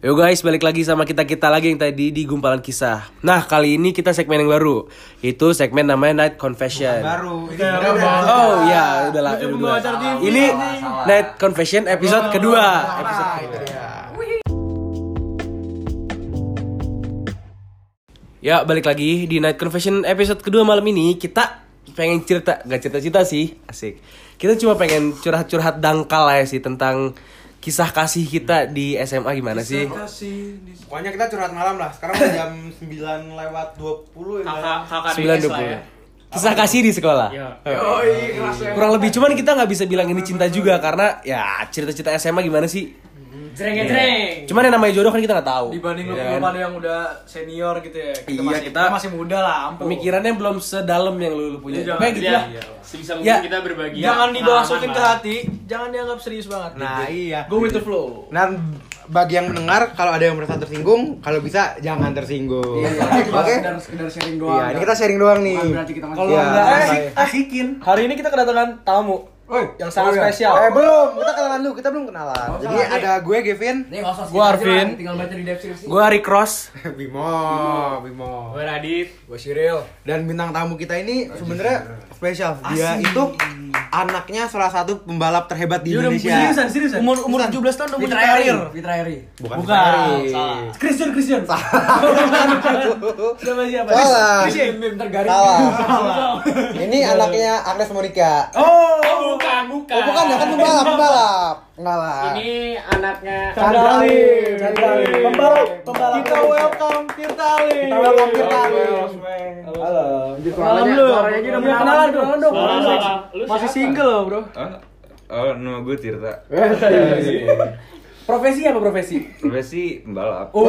Yo guys, balik lagi sama kita-kita lagi yang tadi di gumpalan kisah. Nah, kali ini kita segmen yang baru. Itu segmen namanya Night Confession. baru ini udah? Oh iya, udah lah. Udah. Ini Night Confession episode kedua. Episode Nah, kedua. itu dia. Ya, balik lagi di Night Confession episode kedua malam ini kita pengen cerita, gak cerita-cerita sih, asik. Kita cuma pengen curhat-curhat dangkal ya sih tentang kisah kasih kita di SMA gimana sih? pokoknya kita curhat malam lah sekarang udah jam 9 lewat 20 ya kakak kakak Sembilan DS dua lah puluh. ya. Kisah kasih di sekolah. Iya. Ya. Kurang lebih cuman kita nggak bisa bilang ini cinta juga karena ya cerita-cerita SMA gimana sih? Jreng jreng. Cuman yang namanya jodoh kan kita nggak tahu. dibanding lu Ya belum kan? ada yang udah senior gitu ya kita Iya, masih kita- masih muda lah ampun Pemikirannya belum sedalam yang lu, lu punya. Iya, Kayak gitu Iya. lah. Sebisa mungkin Ya. kita berbagi. jangan dimasukin ke hati jangan dianggap serius banget nah iya go with the flow dan bagi yang mendengar kalau ada yang merasa tersinggung kalau bisa jangan tersinggung Iya, oke sekedar sekedar sharing doang iya ini kita sharing doang nih kita. Kalau Iya, nggak santai. asik, asikin. hari ini kita kedatangan tamu Oi, yang sangat oh spesial. Eh belum, kita kenalan dulu, kita belum kenalan. Jadi ada gue Gavin, Nih, Gua Arvin. tinggal baca di deskripsi Gua Rick Cross. Bimo, Bimo. Gue Radit. gue Cyril Dan bintang tamu kita ini sebenarnya spesial. Dia itu anaknya salah satu pembalap terhebat di Indonesia. seriusan. umur umur 17 tahun udah punya karir Fitra Eri Bukan, Bukan, salah. Christian Christian. Siapa siapa? Salah. Bim tergaring Salah. Ini anaknya Agnes Monica. Oh, Oh, bukan, bukan. Oh, bukan ya kan pembalap, pembalap. Enggak lah. Ini anaknya Chandra. Chandra Lim. Pembalap, pembalap. kita welcome Tirta Ali Kita welcome Tirta Ali. Halo. Kenalan lu. Suaranya udah Iya, kenalan kenalan dong. Masih single loh, Bro. Oh, nama gue Tirta. Profesi apa profesi? Profesi pembalap. Oh,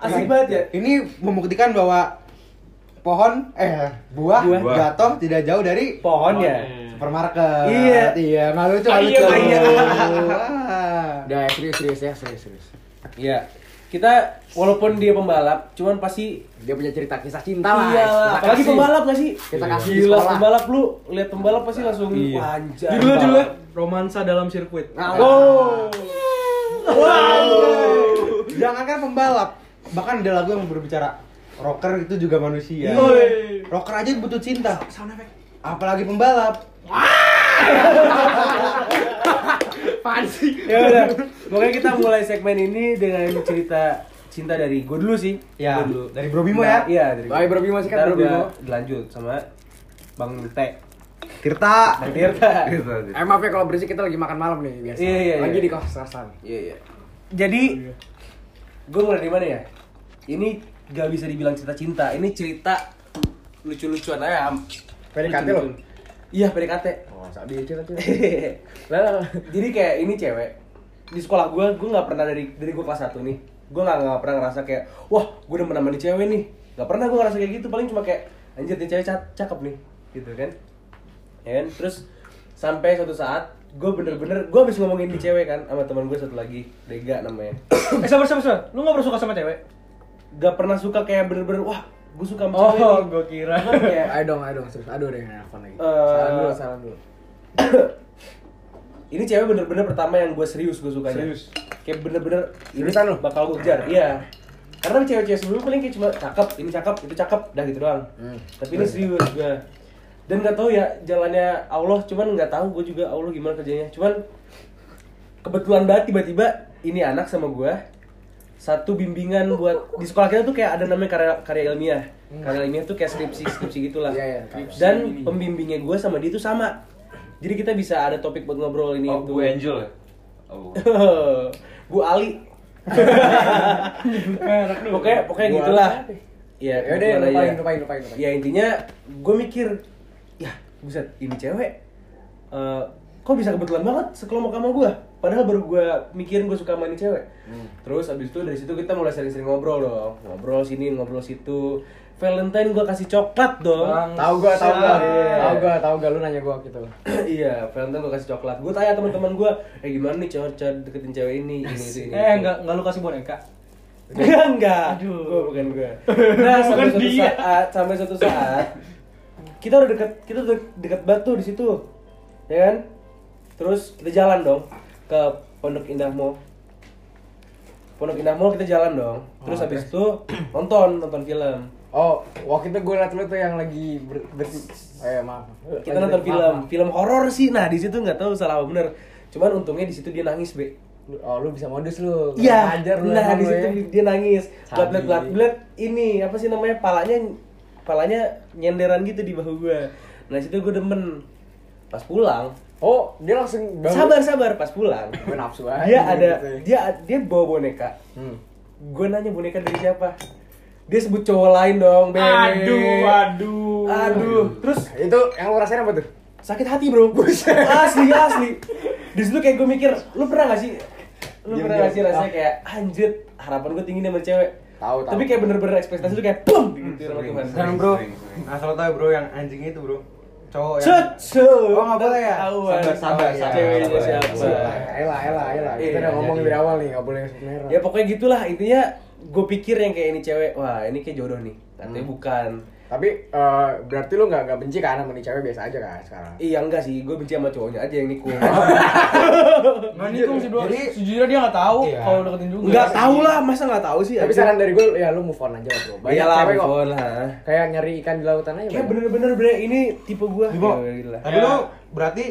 asik banget ya. Ini membuktikan bahwa pohon eh buah, Buah. jatuh tidak jauh dari Pohon ya. Supermarket. Iya. Iya, nggak lucu, Ah, iya, lucu. iya. Wah. Udah serius serius ya, serius serius. Iya. Kita walaupun dia pembalap, cuman pasti Dia punya cerita kisah cinta lah. iya, Kita apalagi kasih. pembalap gak sih? Kita kasih di Gila, sekolah. pembalap lu lihat pembalap pasti langsung Iya. anjay. Judulnya judulnya romansa dalam sirkuit. Nah, Wow. Jangankan pembalap, bahkan ada lagu yang berbicara rocker itu juga manusia. Woi. Rocker aja butuh cinta. Apalagi pembalap. Ya udah. Pokoknya kita mulai segmen ini dengan cerita cinta dari gue dulu sih. Ya, Gua dulu. dari Bro Bimo Nah, ya. Iya, dari Baik, Bro Bimo, sikat, Ntar Bro udah Bimo. Dilanjut sama Bang Te. Tirta. Bang Tirta. Tirta, Tirta. Eh maaf ya kalau berisik kita lagi makan malam nih biasa. Iya, iya, Lagi iya. di kos-kosan. Iya, iya. Jadi gue mulai dari mana ya? Ini gak bisa dibilang cerita cinta. Ini cerita lucu-lucuan aja. PDKT Lucu-lucuan. Iya, PDKT. Oh, dia cerita cerita. Lah, jadi kayak ini cewek di sekolah gue, gue nggak pernah dari dari gue kelas 1 nih, gue nggak nggak pernah ngerasa kayak, wah gue udah menemani cewek nih, nggak pernah gue ngerasa kayak gitu, paling cuma kayak, anjir nih cewek ca- cakep nih, gitu kan, ya kan, terus sampai suatu saat gue bener-bener, gue habis ngomongin di cewek kan sama teman gue satu lagi, Dega namanya, eh sabar sabar sabar. Lu gak pernah suka sama cewek? gak pernah suka kayak bener-bener, wah gue suka sama Oh, cewek nih. gua kira. Kayak, Ayo dong, ayo dong, serius. Aduh, deh nelfon lagi. Eh, Salam dulu, salam dulu. ini cewek bener-bener pertama yang gue serius gue sukanya Serius? kayak bener-bener ini lu? bakal gue kejar iya karena cewek-cewek sebelum paling kayak cuma cakep ini cakep itu cakep dah gitu doang Hmm. tapi ini serius gue dan nggak tahu ya jalannya Allah cuman nggak tahu gue juga Allah gimana kerjanya cuman kebetulan banget tiba-tiba ini anak sama gue satu bimbingan buat di sekolah kita tuh kayak ada namanya karya karya ilmiah. Karya ilmiah tuh kayak skripsi skripsi gitulah. Iya, tahu. dan pembimbingnya gue sama dia tuh sama. Jadi kita bisa ada topik buat ngobrol ini Oh, itu gue Angel ya? Oh, Bu Ali. Pokoknya pokoknya Bu gitulah. Ya Ya udah, lupain, aja. lupain, lupain, lupain. ya intinya gue mikir ya buset ini cewek. Eh, kok bisa kebetulan banget sekelompok sama gue padahal baru gue mikirin gue suka sama ini cewek Hmm. terus abis itu dari situ kita mulai sering-sering ngobrol dong ngobrol sini ngobrol situ Valentine gue kasih coklat dong Tahu gua, tahu gua. Iya. Tahu gua, tahu gua lu nanya gua gitu. iya Valentine gue kasih coklat gue tanya teman-teman gue eh gimana nih cowok cowok deketin cewek ini ini itu ini Eh, itu." enggak enggak lu kasih boneka. Enggak, enggak. Aduh. Gua bukan gua. Nah, sampai Bukan suatu dia. saat, sampai suatu saat kita udah deket, kita udah deket batu di situ. Ya kan? Terus kita jalan dong ke Pondok Indah Mall. Pondok Indah Mall kita jalan dong. Terus Oh, habis itu nonton, nonton film. Oh, waktu itu gue liat lu tuh yang lagi ber bersih. Oh ya maaf. Kita nonton film, film horor sih. Nah, di situ nggak tahu salah apa bener. Cuman untungnya di situ dia nangis, Be. Oh lu bisa modus lu. Iya, nah di situ ya. dia nangis. Blat blat blat blat ini apa sih namanya? Palanya palanya nyenderan gitu di bahu gua. Nah, situ gua demen. Pas pulang, Oh, dia langsung bangun. sabar sabar pas pulang. Gue nafsu aja. Dia ada gitu ya. dia dia bawa boneka. Hmm. Gue nanya boneka dari siapa? Dia sebut cowok lain dong, Be. Aduh, aduh. Aduh, terus Itu yang lu rasain apa tuh? sakit hati bro asli asli di situ kayak gue mikir lu pernah gak sih lu Diam, pernah gak sih rasanya kayak anjir harapan gue tinggi nih sama cewek Tahu, tahu. tapi kayak bener-bener ekspektasi lu kayak pum gitu sama Tuhan Sekarang bro, asal lo tau bro yang anjingnya itu bro Cowok yang cet. Oh, nggak boleh ya? Ketahuan. Sabar, sabar, Ceweknya sabar, siapa sabar. Elah, elah, elah. Kita Iya, udah ngomong dari awal nih, nggak boleh sebut merah. ya pokoknya gitulah intinya gue pikir yang kayak ini cewek wah ini kayak jodoh nih tapi Hmm. bukan Tapi eh, berarti lu nggak nggak benci kan sama nih cewek biasa aja kan sekarang? iya enggak sih gue benci sama cowoknya aja yang nikung Nggak nikung sih, bro. Jadi- Sejujurnya dia nggak tahu Iya. kalau deketin juga. nggak tahu lah masa nggak tahu sih Tapi anjir. saran dari gue, ya lu move on aja lah bro. Banyak Iyalah, cewek kok. move on lah. Kayak nyari ikan di lautan aja. kayak bener-bener bre ini tipe gue Gila. tapi lo berarti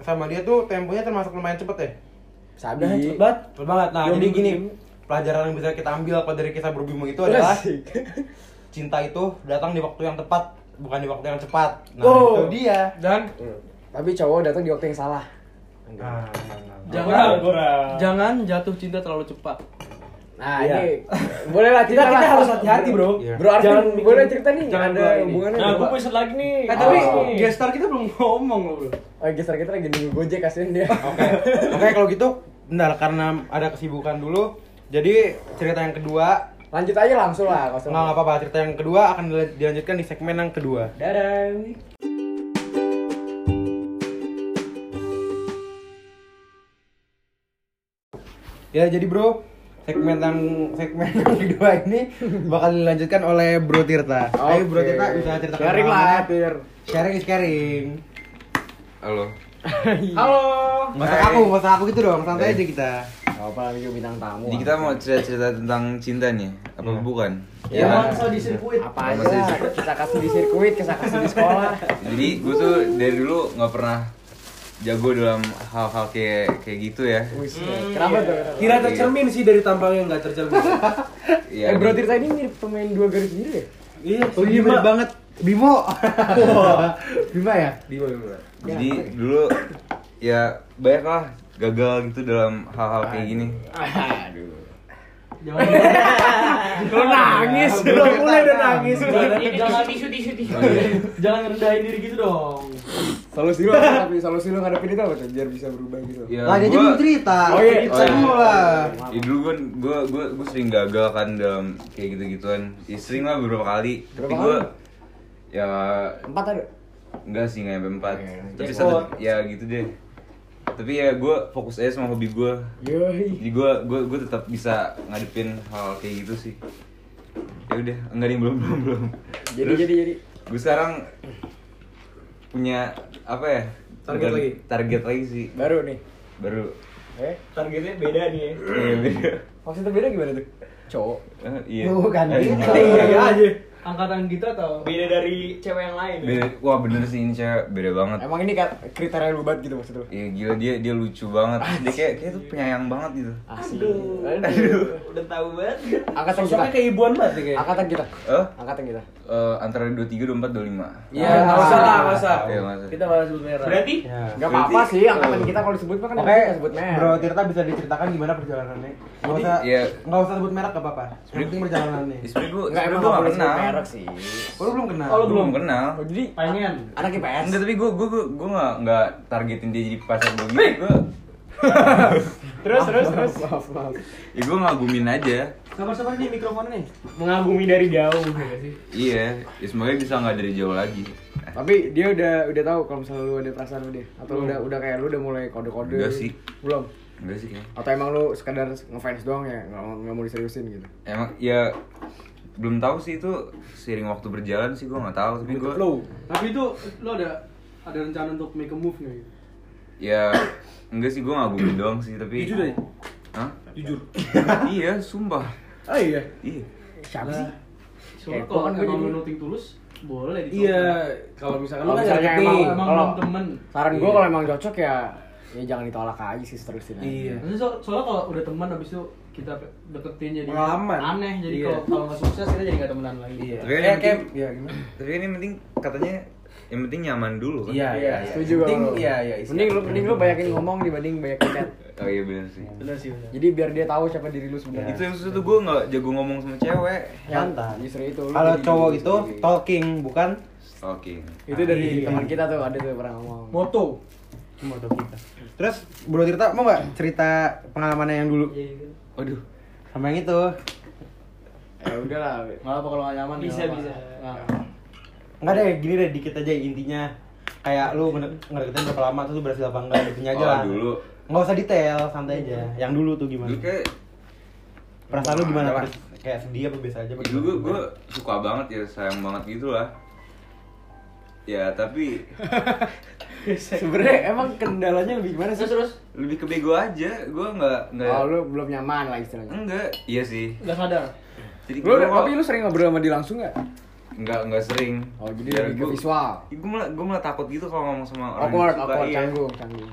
sama dia tuh temponya termasuk lumayan cepet ya? Sabi. Cepet banget Cepet banget. Nah, jadi gini, pelajaran yang bisa kita ambil apa dari kisah berbimo itu adalah Asik. cinta itu datang di waktu yang tepat, bukan di waktu yang cepat. Nah, Oh. itu dia. Dan Tapi cowok datang di waktu yang salah. Nah, nah, nah. jangan Kurang. jangan jatuh cinta terlalu cepat. Nah Iya. ini boleh lah kita cerita kita lah. harus hati-hati bro Iya. Bro Arvin, Jangan boleh cerita nih jangan ada hubungannya Nah, gue punya lagi nih. Eh, tapi Oh. gestar kita belum ngomong loh, bro. Oh, geser kita lagi nunggu Gojek kasihin dia. Oke. Oke, kalau gitu bentar karena ada kesibukan dulu. Jadi cerita yang kedua Lanjut aja langsung lah, usah. Nggak apa-apa, cerita yang kedua akan dila- dilanjutkan di segmen yang kedua Dadah. Ya jadi bro, segmen yang segmen yang kedua ini bakal dilanjutkan oleh Bro Tirta. Ayo Bro. Tirta bisa ceritakan Sharing lah. Tir. Sharing is caring. Halo. Halo. Usah aku, usah aku gitu dong, santai aja kita. Gak apa lagi bintang tamu. Jadi kita mau cerita-cerita tentang cinta nih, apa bukan? Ya, Masa di sirkuit. apa aja. Kita kasih di sirkuit, kita kasih di sekolah. Jadi gue tuh dari dulu nggak pernah jago dalam hal-hal kayak kayak gitu ya. Wis, Kenapa tuh? kenapa? kira tercermin sih dari tampangnya nggak tercermin Iya. Eh Bro Tirta ini mirip pemain dua garis biru ya? iya Oh iya bener banget. Bimo. Bima ya? Bima, Bima. Jadi dulu ya banyak lah gagal gitu dalam hal-hal kayak gini. Aduh. Jangan Lu nangis. belum mulai udah nangis jangan tisu tisu tisu. jangan ngerendahin diri gitu dong. Solusi lu apa tapi solusi lu ngadepin itu apa tuh biar bisa berubah gitu. Ya, Lah dia aja gua- belum cerita. Oh iya, cerita dulu lah. Ya, dulu gue gue gue gue sering gagal kan dalam kayak gitu gituan. Ya, sering lah beberapa kali. Tapi Berapa gue ya Empat ada. enggak sih nggak sampai empat. Tapi satu ya gitu deh. Tapi ya gue fokus aja sama hobi gue. Yoi. Jadi gue gue gue tetap bisa ngadepin hal kayak gitu sih. Ya udah, enggak nih belum belum belum. Jadi jadi jadi. gue sekarang punya apa ya? Target lagi? Target lagi sih. Baru nih. Baru. Eh, Targetnya beda nih ya. Iya beda. maksudnya beda gimana tuh? Cowok. Eh, Iya. Bukan gitu. iya iya aja Angkatan kita atau Beda dari cewek yang lain. ya? Beda. Wah bener sih ini cewek beda banget. Emang ini kan kriteria lu banget gitu maksud lu? Iya gila dia dia lucu banget. Dia kayak kayak tuh penyayang banget gitu. Asik. Aduh. Udah tahu banget. Angkatan kita. sosoknya kayak ibuan banget nih kayak Angkatan kita. Eh? Angkatan kita. Eh, antara 23, 24, 25. Iya, nggak usah lah, nggak usah. Iya, nggak usah. Kita malah sebut merah. Berarti Ya. Enggak apa-apa sih, angkatan kita kalau disebut mah kan Oke, kita sebut merek. Bro Tirta bisa diceritakan gimana perjalanannya? Nggak usah, Iya. nggak usah sebut merek gak apa-apa. Yang penting perjalanannya. Ya, sebenernya gue nggak gak merek sih. Oh, lu belum kenal? Oh, lu belum kenal. Oh, jadi pengen? anak IPS. Enggak, tapi gue gue gue gue nggak nggak targetin dia jadi pacar gue gitu. Terus terus terus Maaf, maaf. ya gue ngagumin aja. Sabar-sabar nih mikrofonnya nih. mengagumi dari jauh ya nggak sih. Iya, ya semoga bisa nggak dari jauh lagi. Tapi dia udah udah tahu kalau misalnya lu ada perasaan sama dia atau udah udah kayak lu udah mulai kode-kode. Enggak sih. Belum. Enggak sih kayaknya. Atau emang lu sekedar ngefans doang ya, nggak nggak mau diseriusin gitu. Emang ya belum tahu sih itu seiring waktu berjalan sih gue nggak tahu tapi gue flow Tapi itu lo ada ada rencana untuk make a move nggak gitu? ya enggak sih gue ngagumin doang sih tapi jujur deh Hah? Jujur. iya, sumpah. Oh iya. Iya. Siapa sih? Soalnya kalau kan emang jadi- lu nothing tulus, boleh dicoba. Iya, kalau misalkan Kalau kan misalnya emang-. Emang Kalau- belum temen. Saran gue Iya. kalau emang cocok ya ya jangan ditolak aja sih terusin aja. Iya. Soalnya kalau udah teman habis itu kita deketin jadi Pengalaman. aneh jadi Iya. kalau kalau nggak sukses kita jadi nggak temenan lagi Iya. Tapi kan kayak penting- ya gimana? Tapi ini yang penting katanya yang penting nyaman dulu kan. Iya, iya, iya. Setuju Penting, kalau lu. iya, iya. Mending lu mending lu banyakin ngomong dibanding banyakin chat. Oh iya benar sih. benar sih benar Jadi biar dia tahu siapa diri lu sebenarnya. Itu yang susah tuh gue nggak jago ngomong sama cewek. Santai. Justru itu. Kalau cowok itu sendiri. talking bukan Oke. itu dari Iya. teman kita tuh ada tuh pernah ngomong. moto moto kita. Terus Bro Tirta mau nggak cerita pengalamannya yang dulu? Waduh. Sama yang itu. Ya udahlah. nggak apa kalau nggak nyaman Bisa, nggak apa. bisa. Nah. Enggak deh, gini deh dikit aja intinya. Kayak lu ngede- ngedeketin berapa lama tuh lu berhasil apa enggak intinya aja Oh, lah. dulu. Nggak usah detail, santai aja. Yang dulu tuh gimana? Dulu kayak Perasaan lu gimana? Lah. Kayak sedih apa biasa aja? dulu gue gue suka banget ya sayang banget gitu lah. Ya tapi Sebenarnya emang kendalanya lebih gimana sih? Terus terus lebih ke bego aja. Gue nggak nggak. Oh, lu belum nyaman lah istilahnya. Enggak. Iya sih. nggak sadar Jadi Lu gua tapi lu sering ngobrol sama dia langsung nggak? nggak nggak sering. Oh, jadi Ya, lebih ke visual. Gue malah gue malah takut gitu kalau ngomong sama orang Awkward, yang suka. awkward, Iya. canggung, canggung.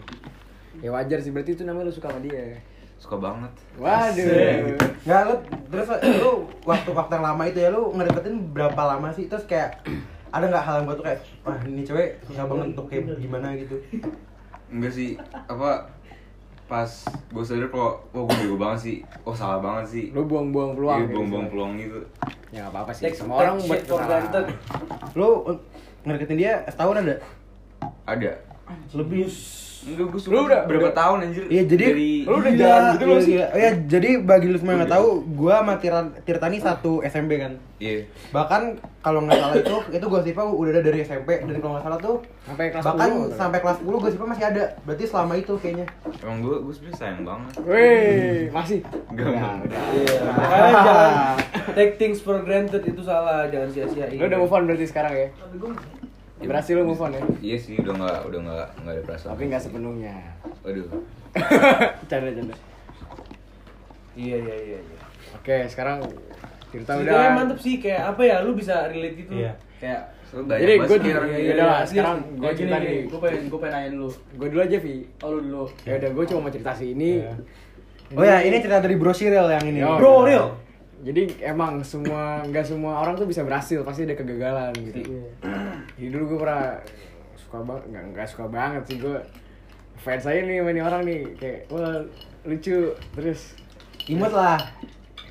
Ya wajar sih, berarti itu namanya lu suka sama dia. Suka banget. Waduh. Nggak, lu terus lu waktu waktu yang lama itu ya lu ngedeketin berapa lama sih? Terus kayak ada nggak hal yang buat tuh kayak wah ini cewek susah banget untuk kayak gimana gitu Enggak sih. Apa pas gue sadar kok, oh gue bego banget sih. Oh salah banget sih. Lu buang-buang peluang. Iya, gitu. buang-buang peluang gitu. Ya nggak apa-apa sih. Take, Semua orang buat kesalahan. lu ngedeketin dia setahun ada Ada. lebih Enggak, gue suka Lu udah- berapa udah- tahun anjir. Iya jadi Dari lu udah Iya, jalan gitu iya, sih? iya. Iya, jadi bagi lu semua yang nggak tahu, gua sama Tiran, Tirtani satu SMP kan. Iya. Bahkan kalau nggak salah itu itu gosipnya udah ada dari SMP dan kalau nggak salah tuh Sampai kelas bahkan 10. sampai kelas 10 gosipnya masih ada. Berarti selama itu kayaknya. Emang gue gue sebenarnya sayang banget. Wih, masih. Enggak. Iya. Jangan take things for granted itu salah, jangan sia-siain. Lu udah move on berarti sekarang ya? Berhasil lu move on ya? Iya sih, udah nggak udah nggak nggak ada perasaan. Tapi nggak sepenuhnya. Waduh. Canda canda. Iya, iya, iya, iya. Oke, sekarang Tirta Ceritanya udah. mantep sih, kayak apa ya, lu bisa relate gitu. Iya. Kayak So, Jadi gue orang ya udah lah, Iya, sekarang iya. gue cerita nih. gue pengen gue pengen nanya dulu Gue dulu aja, Vi. oh lu dulu Ya udah, gue cuma mau cerita sih ini. Iya. Oh ya, ini cerita dari Bro Cyril yang ini. Ya, Bro, udah. real. Jadi emang semua nggak semua orang tuh bisa berhasil, pasti ada kegagalan gitu. Jadi dulu gue pernah suka banget, nggak nggak suka banget sih gue fans saya nih sama ini orang nih kayak wah lucu terus Imut lah.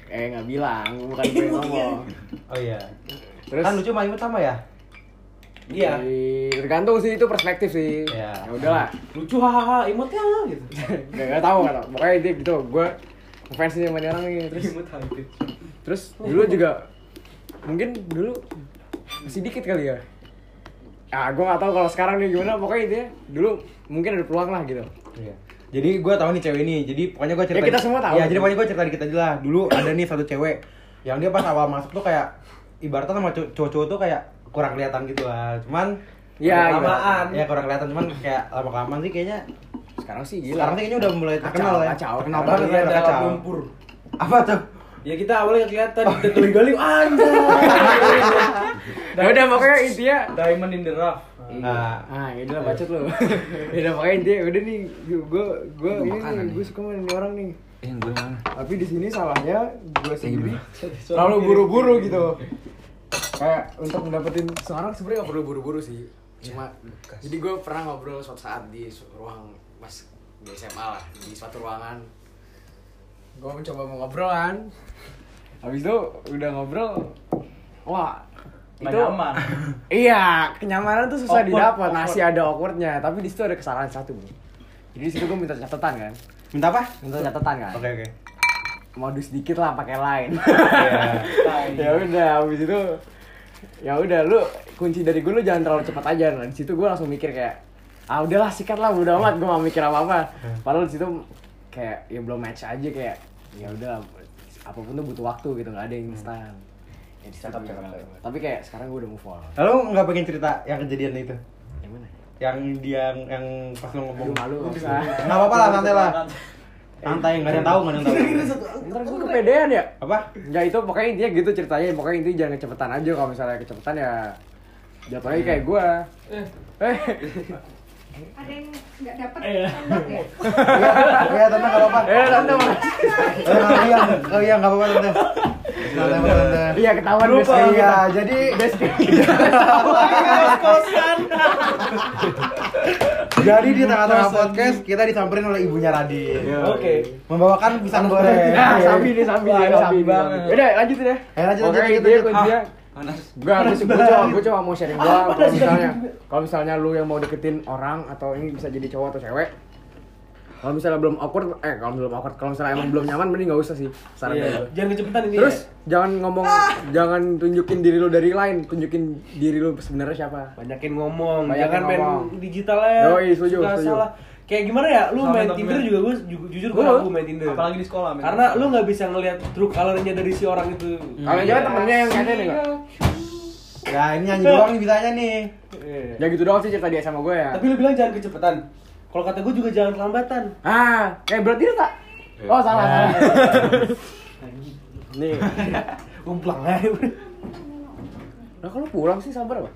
eh nggak bilang bukan gue yang ngomong Oh iya. terus Kan lucu sama Imut sama ya? Iya. tergantung sih itu perspektif sih Iya. ya udahlah Lucu hahaha, imutnya gitu. nggak nggak tahu tahu pokoknya dia gitu gue fans sama ini orang nih terus terus dulu juga mungkin dulu masih dikit kali ya ah gue nggak tahu kalau sekarang nih gimana pokoknya dia dulu mungkin ada peluang lah gitu Iya. Jadi gue tahu nih cewek ini. Jadi pokoknya gue cerita. Ya, kita semua tahu. Iya, jadi pokoknya gue cerita dikit aja lah. Dulu ada nih satu cewek yang dia pas awal masuk tuh kayak ibaratnya sama cow- cowok-cowok tuh kayak kurang kelihatan gitu lah. Cuman Iya, iya. lamaan. Ya kurang kelihatan cuman kayak lama kelamaan sih kayaknya sekarang sih gila sekarang sih kayaknya udah mulai terkenal Kacau, ya. kacau. Terkenal banget ya, kacau. lumpur. Apa tuh? Ya kita awalnya kelihatan, kita gali-gali, anjay. ya udah pokoknya intinya diamond in the rough. Nah, ah ya udah bacot lo ya udah pokoknya intinya udah nih gue gue ini nih nih. gue suka sama ini orang nih. Eh, yang gue mana? tapi di sini salahnya gue sendiri. terlalu buru-buru gitu. Kayak untuk mendapatkan seorang sebenarnya nggak perlu buru-buru sih. Cuma jadi gue pernah ngobrol suatu saat di ruang pas di SMA lah di suatu ruangan gue mencoba mau ngobrol kan habis itu udah ngobrol wah Nggak itu nyaman. iya kenyamanan tuh susah Awkward, didapat awkward. masih ada awkwardnya tapi di situ ada kesalahan satu bro jadi di situ gue minta catatan kan minta apa? minta catatan kan Oke, oke. modus dikit lah pakai lain Iya. ya udah habis itu ya udah lu kunci dari gue lu jangan terlalu cepat aja nah di situ gue langsung mikir kayak ah udahlah sikat lah udah amat gue gak mikir apa apa padahal di situ kayak ya belum match aja kayak ya udah apa pun tuh butuh waktu gitu nggak ada yang instan ya, di situ Cakep, cakep, cakep. tapi kayak sekarang gue udah move on Lalu nggak pengen cerita yang kejadian itu? yang mana Yang dia yang pas lo ngomong. Aduh, malu nggak apa-apa lah, santai lah. Santai, nggak ada yang tahu, nggak ada yang tahu. Ntar gue kepedean ya. Apa? Ya itu pokoknya intinya gitu ceritanya. Pokoknya intinya jangan kecepatan aja. Kalau misalnya kecepatan ya jatuhnya kayak gue. Eh, Ada yang nggak dapat Iya. ya? Iya, tante nggak apa-apa. eh tante mana? Eh, Oh iya, oh iya nggak apa-apa tante. Mbak, tante. Iya ketahuan Lupa, iya, jadi Jadi di tengah-tengah podcast kita disamperin oleh ibunya Radit. Oke. Membawakan pisang goreng. Nah, sabi nih, sabi nih. banget. Udah, lanjut deh. Eh, lanjut, Oke, lanjut, lanjut. Panas. Enggak, gue gue cuma gue cuma mau sharing doang kalau misalnya kalau misalnya lu yang mau deketin orang atau ini bisa jadi cowok atau cewek kalau misalnya belum awkward eh kalau belum awkward kalau misalnya emang belum nyaman mending nggak usah sih saran Iya. gue Jangan kecepatan ini. terus ya. jangan ngomong jangan tunjukin diri lu dari lain tunjukin diri lu sebenarnya siapa banyakin ngomong, Banyakin jangan main ngomong. digital ya. Yoi, setuju, setuju. salah. Kayak gimana ya? Lu main. Tinder juga gue ju- jujur gue ragu main Tinder. Apalagi di sekolah, men. Karena lu nggak bisa ngelihat true colornya dari si orang itu. kalau jangan temennya yang kayaknya nih nggak Ya ini nyanyi doang nih bisanya nih. Iya. ya gitu doang sih cerita dia sama gue ya Tapi lu bilang jangan kecepatan. Kalau kata gue juga jangan kelambatan. ah kayak berarti lu tak oh salah salah nih Umplang aja. Nah kalau pulang sih sabar apa?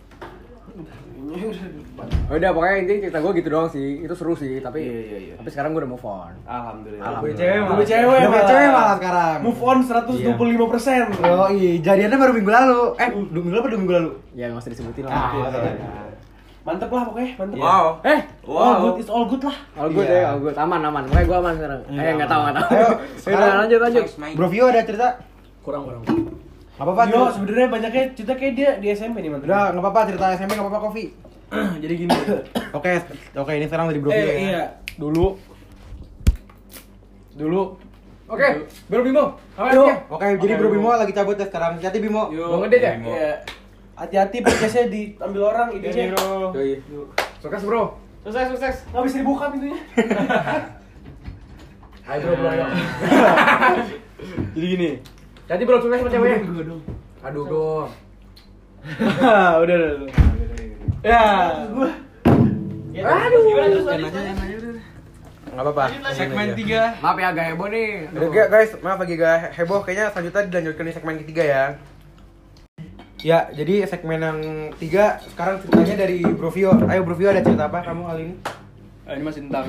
Udah pokoknya intinya cerita gue gitu doang sih Itu seru sih tapi Iya, iya, iya. Tapi sekarang gue udah move on Alhamdulillah. Alhamdulillah. cewek Gue cewek Udah punya malah. cewek malah sekarang. Move on 125 persen. Yoi, jadiannya baru minggu lalu. Eh, dua minggu lalu apa dua minggu lalu? Ya gak usah disebutin Ah, lah iya. Mantep lah pokoknya, mantep. Wow. Eh All Wow. good, it's all good lah. All good Iya. ya, all good, aman, aman, pokoknya gue aman sekarang Eh gak tau, gak tau Ayo, Udah sekarang- lanjut, lanjut. Bro Vio ada cerita? Kurang kurang. Gak apa-apa. Yo, cerita. sebenarnya banyaknya cerita kayak dia di SMP nih, mantep. Udah, gak apa-apa cerita SMP gak apa-apa Kofi. Jadi gini. Oke, oke ini sekarang dari Bro eh, ya. iya. Dulu Dulu Oke, Bro Bimo Apa Yuk. ya? Oke, jadi Bro Bimo lagi cabut ya sekarang. Hati-hati Bimo. Mau ngedate ya? Iya. Hati-hati podcastnya diambil orang idenya. Yoi Sukses bro Sukses, sukses. Nggak bisa dibuka pintunya. Hai bro, bro, ayo Jadi gini. Jadi bro, sukses sama ceweknya Aduh dong udah, udah, udah. Ya, gua Aduh. Gimana terus nanya, yang nanya udah. Gak apa-apa. Segmen 3. Maaf ya agak heboh nih Udah gak guys, maaf lagi gak heboh kayaknya selanjutnya dilanjutkan di segmen ketiga ya. Ya, jadi segmen yang tiga sekarang ceritanya dari Bro Vio. Ayo Bro Vio ada cerita apa kamu kali ini? Ah, ini masih tentang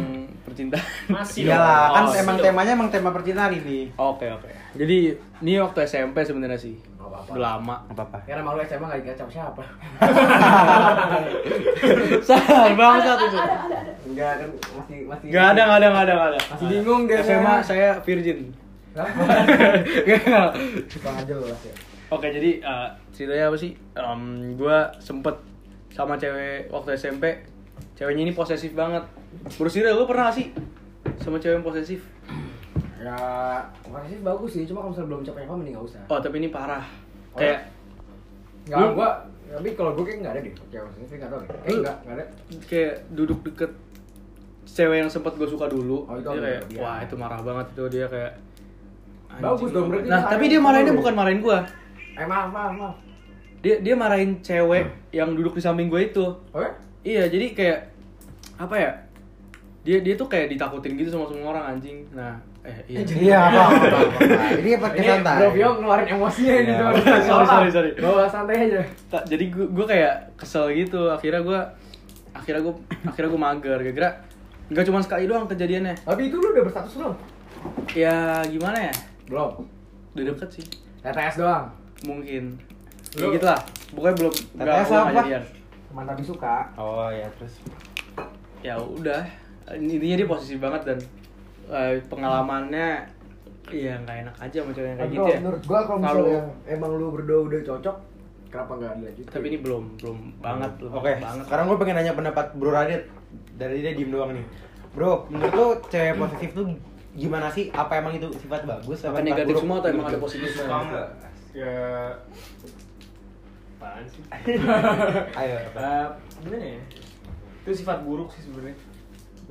percintaan. Masih Iyalah, kan Oh, emang dong. temanya emang tema percintaan ini. Oke, oke. Jadi ini waktu SMP sebenarnya sih. Udah lama. Apa apa? Karena malu SMA gak dikacau siapa Salah bangsat itu. Enggak kan masih masih Gak ada, gak ada, gak ada, gak ada. Masih bingung dia SMA saya virgin. Bang aja lu ya Oke, jadi eh, ceritanya apa sih? Em, gua sempet sama cewek waktu SMP. Ceweknya ini posesif banget. Bersih lu pernah gak sih sama cewek yang posesif? Ya, makasih bagus sih, cuma kalau misalnya belum capek apa mending gak usah Oh, tapi ini parah. Oh, Kayak Enggak, Lu- gua tapi kalau gua kayak enggak ada deh cewek sih enggak tahu deh. Kayak Lu- enggak, enggak ada. kayak duduk deket cewek yang sempat gue suka dulu. Oh, itu dia apa? kayak, Iya. wah itu marah banget itu dia kayak. Bagus dong, berarti Nah, tapi dia marahinnya bukan marahin gua. Eh, maaf, maaf, maaf. Dia dia marahin cewek yang duduk di samping gue itu. Oh ya? Iya, jadi kayak apa ya? Dia dia tuh kayak ditakutin gitu sama semua orang anjing. Nah, eh iya. Iya, apa apa. apa, apa. Ini podcast santai. Bro Vio ngeluarin emosinya ini Iya. tuh. Sorry, sorry, sorry. Bawa santai aja. Ta- jadi gue gue kayak kesel gitu. Akhirnya gue akhirnya gue akhirnya gue mager. Kira-kira nggak cuma sekali doang kejadiannya. Tapi itu lu udah berstatus belum? Ya gimana ya? Belum. Udah deket sih. TTS doang. Mungkin. Ya gitu lah. Pokoknya belum TTS belum apa? kejadian. Teman tapi suka. Oh ya, terus. Ya udah. Intinya dia posisi banget dan eh, pengalamannya Iya nggak enak aja sama cewek yang kayak gitu kalau ya. menurut gua kalau misalnya emang lu berdua udah cocok, kenapa enggak dilanjutin? Tapi ini belum belum banget belum Oke, banget. sekarang gue pengen nanya pendapat Bro Radit. Dari dia diem doang nih. Bro, menurut lu cewek posesif tuh gimana sih? Apa emang itu sifat bagus? apa sifat negatif buruk? semua atau emang ada positifnya? Suka nggak? Ya. Apaan sih? Ayo. Eh, gimana ya? Itu sifat buruk sih sebenarnya.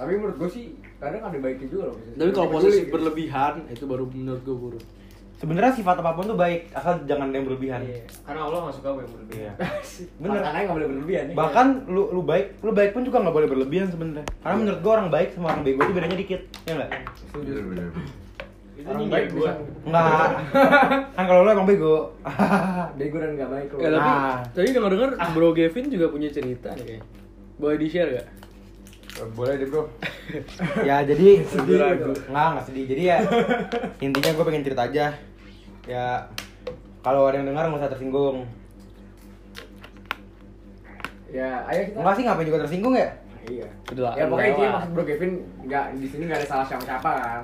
Tapi menurut gua sih kadang ada baiknya juga loh. Tapi kalau posesif berlebihan itu baru menurut gue buruk. sebenarnya sifat apa pun tuh baik asal jangan yang berlebihan Iya. Karena Allah nggak suka gue yang berlebihan. bener Makanya nggak boleh berlebihan nih. bahkan lu lu baik lu baik pun juga nggak boleh berlebihan sebenarnya karena menurut gua orang baik sama orang bego itu bedanya dikit ya nggak Bener bener. Itu orang baik gue. bisa nggak kan kalau lu emang bego bego dan nggak baik Ya, tapi Nah. tadi denger dengar Bro Gavin juga punya cerita nih. Boleh di share gak? Boleh deh bro ya jadi Sedih nggak nggak sedih jadi ya intinya gue pengen cerita aja ya kalau ada yang dengar nggak usah tersinggung Ya, ayo kita. Enggak sih ngapain juga tersinggung ya Iya. Udah lah, Ya pokoknya lah. maksud Bro Kevin nggak di sini nggak ada salah siapa-siapa kan.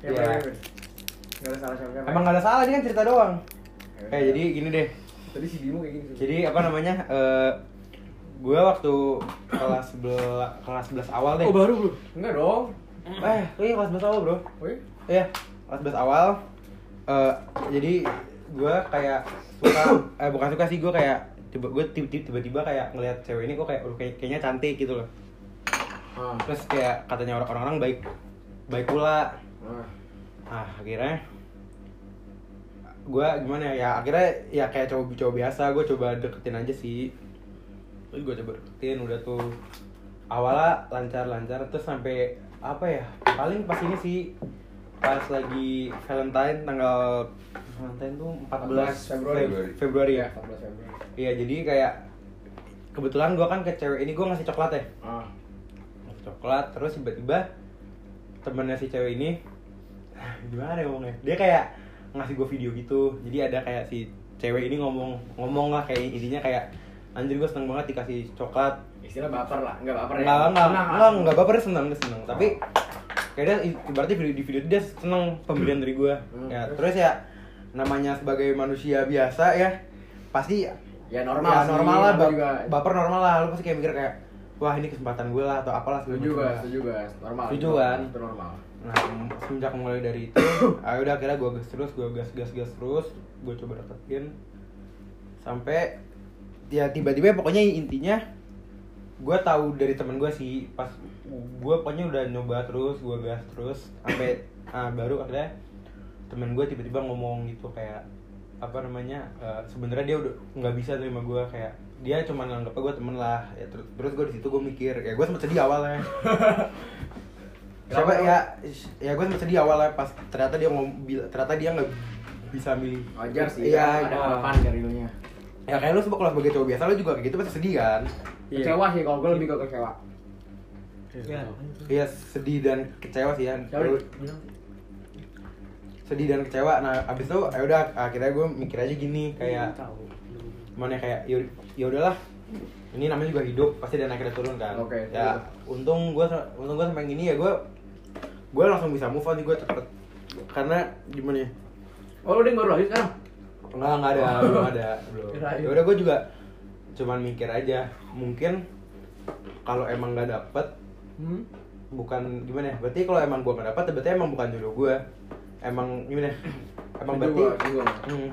Ya. Kevin. Nggak ada salah siapa-siapa. emang nggak ada salah ini kan cerita doang eh jadi gini deh Tadi si Bimo kayak gini. jadi apa namanya eh gue waktu kelas 11 kelas 11 awal deh Oh baru bro. Enggak dong. eh iya kelas 11 awal bro Woi. Iya, kelas 11 awal. eh jadi gue kayak suka, eh bukan suka sih gue kayak tiba gue tiba-tiba kayak ngelihat cewek ini kok kayak, "Aduh, kayak kayaknya cantik gitu loh. Ah. Terus kayak katanya orang- orang-orang baik baik pula. Ah. Nah akhirnya gue gimana ya, ya akhirnya ya kayak coba coba biasa gue coba deketin aja sih terus gue coba deketin udah tuh awalnya lancar-lancar terus sampai apa ya paling pas ini sih pas lagi Valentine tanggal Valentine tuh 14 Februari. Feb- Februari ya 14 Februari. iya jadi kayak kebetulan gue kan ke cewek ini gue ngasih coklat ya Ah. ngasih coklat terus tiba-tiba temennya si cewek ini gimana ya ngomongnya dia kayak ngasih gue video gitu jadi ada kayak si cewek ini ngomong ngomong lah kayak intinya kayak anjir gue seneng banget dikasih coklat Istilah baper lah, enggak baper ya. Senang, enggak, langsung. enggak baper dia seneng, dia seneng Tapi kayaknya i- ibaratnya video, di video itu dia seneng pemberian dari gue Hmm, ya, terus? Ya namanya sebagai manusia biasa ya Pasti Ya normal ya, sih, normal lah, namanya bap- juga. baper normal lah Lu pasti kayak mikir kayak Wah ini kesempatan gue lah atau apalah Setuju lah. setuju gas. Normal. Setuju kan? Itu normal. Nah semenjak mulai dari itu ayo udah akhirnya gue gas terus, gue gas gas gas terus Gue coba deketin Sampai ya tiba-tiba pokoknya intinya gue tahu dari temen gue sih pas gue pokoknya udah nyoba terus gue gas terus sampai ah, baru akhirnya temen gue tiba-tiba ngomong gitu kayak apa namanya eh, sebenarnya dia udah nggak bisa terima gue kayak dia cuma nganggap gue temen lah ya terus terus gue di situ gue mikir ya gue sempet sedih awalnya siapa ya ya gue sempet sedih awalnya pas ternyata dia ngom bil- ternyata dia nggak bisa milih Wajar sih. iya kan, ada harapan dari lu nya. Ya kayak lu kalau sebagai cowok biasa lu juga kayak gitu pasti sedih kan Iya. Kecewa sih kalau gue lebih ke kecewa. Iya sedih dan kecewa sih ya. Sedih dan kecewa. Nah abis itu ya udah akhirnya gue mikir aja gini kayak mana kayak ya ya udahlah ini namanya juga hidup pasti dan akhirnya turun kan. Oke, Ya untung gue untung gue sampai gini ya gue gue langsung bisa move on sih gue cepet karena gimana ya Oh, lu ding baru lagi sekarang? Enggak, enggak ada, belum ada, belum. Ya udah gue juga cuman mikir aja, mungkin kalau emang nggak dapet, Hmm. bukan gimana ya? Berarti kalau emang gue nggak dapet, berarti emang bukan jodoh gue. Emang gimana? ya? Emang berarti. gua. Hmm.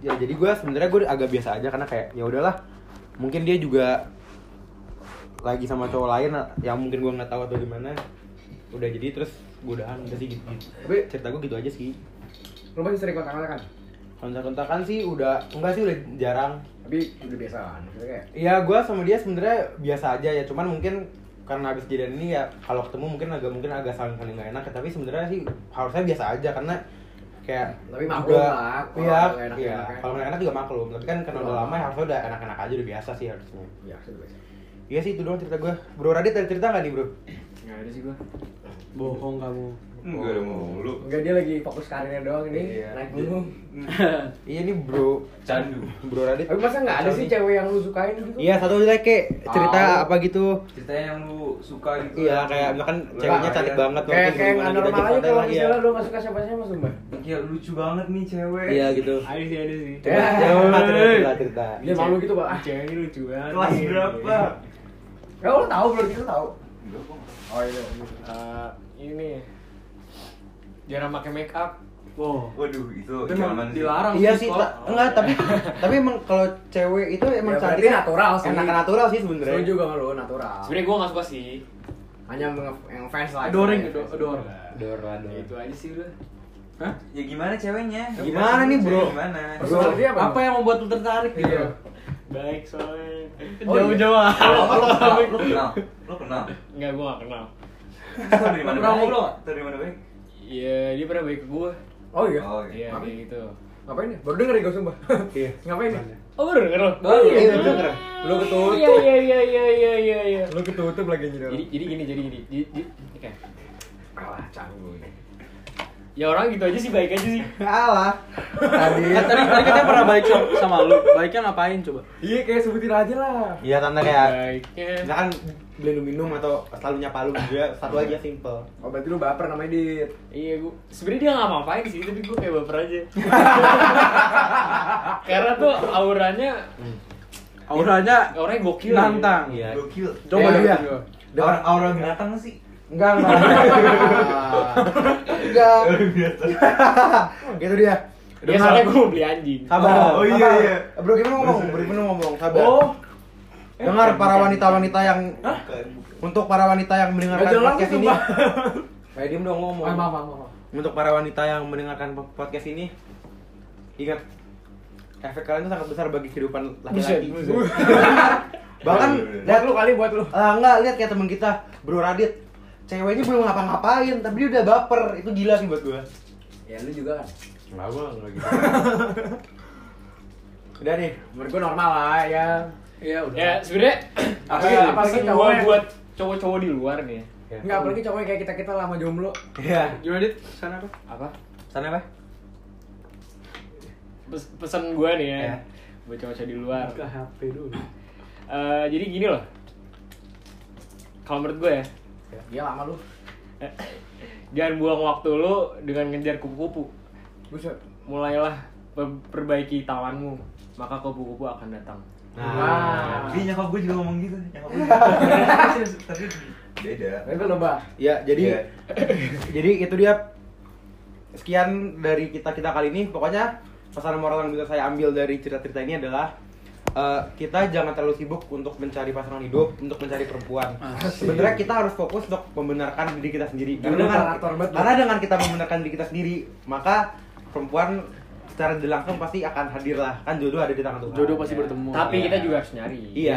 Ya jadi gue sebenarnya gue agak biasa aja karena kayak ya udahlah, mungkin dia juga lagi sama cowok lain yang mungkin gue nggak tahu atau gimana. Udah jadi terus gue udahan udah sih gitu. Tapi- cerita gue gitu aja sih. Lu masih sering kontak-kontakan? Kontak-kontakan sih udah enggak sih udah jarang. Tapi udah biasa kan? Kayak Iya, gue sama dia sebenarnya biasa aja ya. Cuman mungkin karena habis kejadian ini ya kalau ketemu mungkin agak mungkin agak saling saling gak enak. ya. Tapi sebenarnya sih harusnya biasa aja karena kayak Tapi maklum lah, kalau Iya, iya. kan. Kalau nggak enak juga maklum. Tapi kan karena udah Iya. lama ya harusnya udah enak-enak aja udah biasa sih harusnya. ya sudah biasa. Iya sih itu doang cerita gue. Bro Radit ada cerita nggak nih bro? Nggak ada sih gue. Bohong kamu. Enggak ada mulu. Enggak dia lagi fokus karirnya doang ini Iya. naik gunung. Iya nih bro. Candu. Bro Radit. Tapi masa nggak ada sih cewek yang lu sukain gitu? Iya satu lagi kayak cerita apa gitu. Ceritanya yang lu suka gitu. Iya yang- kayak misalkan ceweknya cantik iya. banget Kayak kayak kita normal aja kalau lah, iya. misalnya lu nggak suka siapa siapa sumpah. Kayak lucu banget nih cewek. Iya gitu. Ada sih ada sih. Coba Ya. coba cerita cerita cerita. Dia malu gitu pak. Cewek ini lucu banget. Kelas nih. berapa? Ya lu tahu belum kita tahu. Enggak. Oh iya. Eh, ini jarang pakai make up. Wow. Waduh, itu zaman sih. dilarang Iya sih sih, sekolah. ta- enggak tapi tapi emang kalau cewek itu emang Ya, cantik berarti natural sih. Enak natural sih sebenarnya. Setuju gak sama lu natural. Sebenarnya gue nggak suka sih. Hanya yang fans lah. Adoring, istilahnya. adore. Dor lah Ya, itu aja sih udah. Hah? Ya gimana ceweknya? Gimana nih, bro? Gimana? Personality apa? Apa yang membuat lu tertarik gitu? Iya. Baik soalnya. Oh, iya. Jauh-jauh. Lo, kenal? Lo kenal? Enggak, gua gak kenal. Dari mana nggak? Lo dari mana baik? Iya, dia pernah baik ke gua. Oh iya. Oh Iya, Apa? kayak gitu. Ngapain ya? Baru denger gue sumpah. Iya. Ngapain ya? Oh, baru denger lo? Oh iya, Iya, baru denger. Lu ketutup. Iya, iya, iya, iya, iya, iya, iya. Lu ketutup lagi jadi. Jadi, jadi gini, jadi gini. Jadi, jadi, oke. Alah, canggung. Ya orang gitu aja sih, baik aja sih. Alah. Tadi. Kan tadi tadi katanya pernah baik sama, sama lu. Baiknya ngapain coba? Iya, kayak sebutin aja lah. Iya tante kayak Baiknya. misalkan beli lu minum atau selalu nyapa lu juga satu aja simple. Oh, berarti lu baper namanya Dit. Iya, gua sebenarnya dia nggak ngapain sih, tapi gua kayak baper aja. Karena tuh auranya, Auranya auranya gokil. nantang. Iya. Gokil. Coba Iya, dia. Aura, aura binatang sih. Enggak, enggak. Enggak. Gitu dia. Ya soalnya gua mau beli anjing. Sabar. Oh, iya, sabar. iya. Bro gimana ngomong? Bro gimana ngomong? Sabar. Oh. Dengar para wanita-wanita yang untuk para wanita yang mendengarkan podcast ini. Kayak diem dong ngomong. Oh, maaf, maaf, maaf. Untuk para wanita yang mendengarkan podcast ini, ingat efek kalian itu sangat besar bagi kehidupan laki-laki. Bahkan Buat lu kali buat lu. Ah, enggak, lihat kayak temen kita, Bro Radit. Ceweknya belum ngapa-ngapain, tapi dia udah baper. Itu gila sih buat gua. Ya lu juga kan. Enggak, gua enggak gitu. udah nih. Menurut gua normal lah ya. Iya udah. Ya sebenarnya Apa apa gitu? apa sih cowok yang- buat cowok-cowok di luar nih? Ya. Enggak, apalagi cowoknya kayak kita-kita lama jomblo. Iya. Gimana dit? Sana apa? Apa? Sana apa? Pes- pesan gua nih ya, Ya. buat cowok-cowok di luar. Buka HP dulu. Eh, jadi gini loh. Kalau menurut gue ya, Iya lama lu. jangan buang waktu lu dengan ngejar kupu-kupu. Buset. Mulailah pe- perbaiki tawanmu, maka kupu-kupu akan datang. Nah. Iya nyokap gue juga ngomong gitu. Nyokap gue. Tapi beda. Tapi lu bah. Ya, jadi Iya. jadi itu dia sekian dari kita kita kali ini. Pokoknya pesan moral yang bisa saya ambil dari cerita-cerita ini adalah eh, kita jangan terlalu sibuk untuk mencari pasangan hidup, untuk mencari perempuan. Sebenarnya kita harus fokus untuk membenarkan diri kita sendiri. Karena dengan, karena dengan kita membenarkan diri kita sendiri, maka perempuan secara langsung pasti akan hadir lah. Kan jodoh ada di tangan Tuhan. Jodoh pasti bertemu. Tapi Iya. kita juga harus nyari. Iya.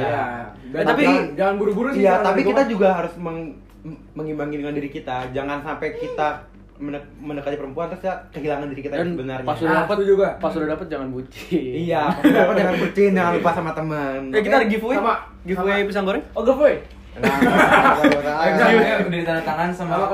Dan Eh, tapi jangan, jangan buru-buru sih. Iya, tapi dari kita juga harus meng- mengimbangi dengan diri kita. Jangan sampai kita mene- mendekati perempuan terus ya kehilangan diri kita yang Dan sebenarnya. pas udah Nah, dapet setuju gua. Pas udah dapet jangan bucin. Iya, pas dapat jangan bucin, jangan lupa sama teman. Eh kita ada giveaway. Sama. Giveaway pisang goreng. Oh, giveaway. Nah, udah ditanda tangan sama Sama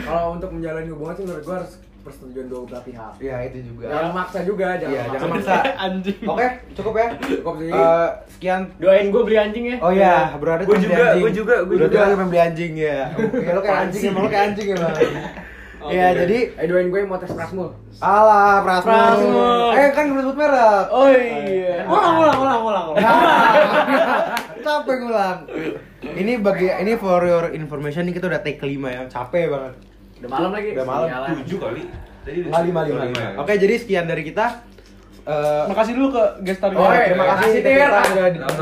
kalau untuk menjalani hubungan sih menurut gua harus persetujuan dua belah pihak. Iya, itu juga. Jangan maksa juga, jangan Iya, maksa. jangan maksa. Anjing. Oke, cukup ya. Cukup sih. Eh, sekian Doain gue beli anjing ya. Oh iya, berarti Gua juga, gua juga, gua Berarti juga. lagi pengen beli anjing ya. Oke, lo kayak anjing emang lo kayak anjing emang. Iya, jadi Eh doain gue mau tes prasmul. Alah, Prasmul. Prasmul. Eh, kan belum sebut merek. Oh iya. Ulang, ulang, ulang, ulang. ulang. Capek ngulang. Ini bagi ini for your information ini kita udah take kelima ya. Capek banget. Udah malam lagi. Udah malam. Sialan. Tujuh kali. Tadi lima lima. lima. ya? Oke, jadi sekian dari kita. Eh Makasih dulu ke gestar Oh, iya. terima kasih Tir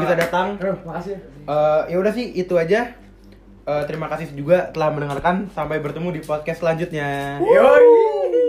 bisa datang. Makasih. Eh ya udah sih itu aja. Eh, terima kasih juga telah mendengarkan. Sampai bertemu di podcast selanjutnya. Yoi.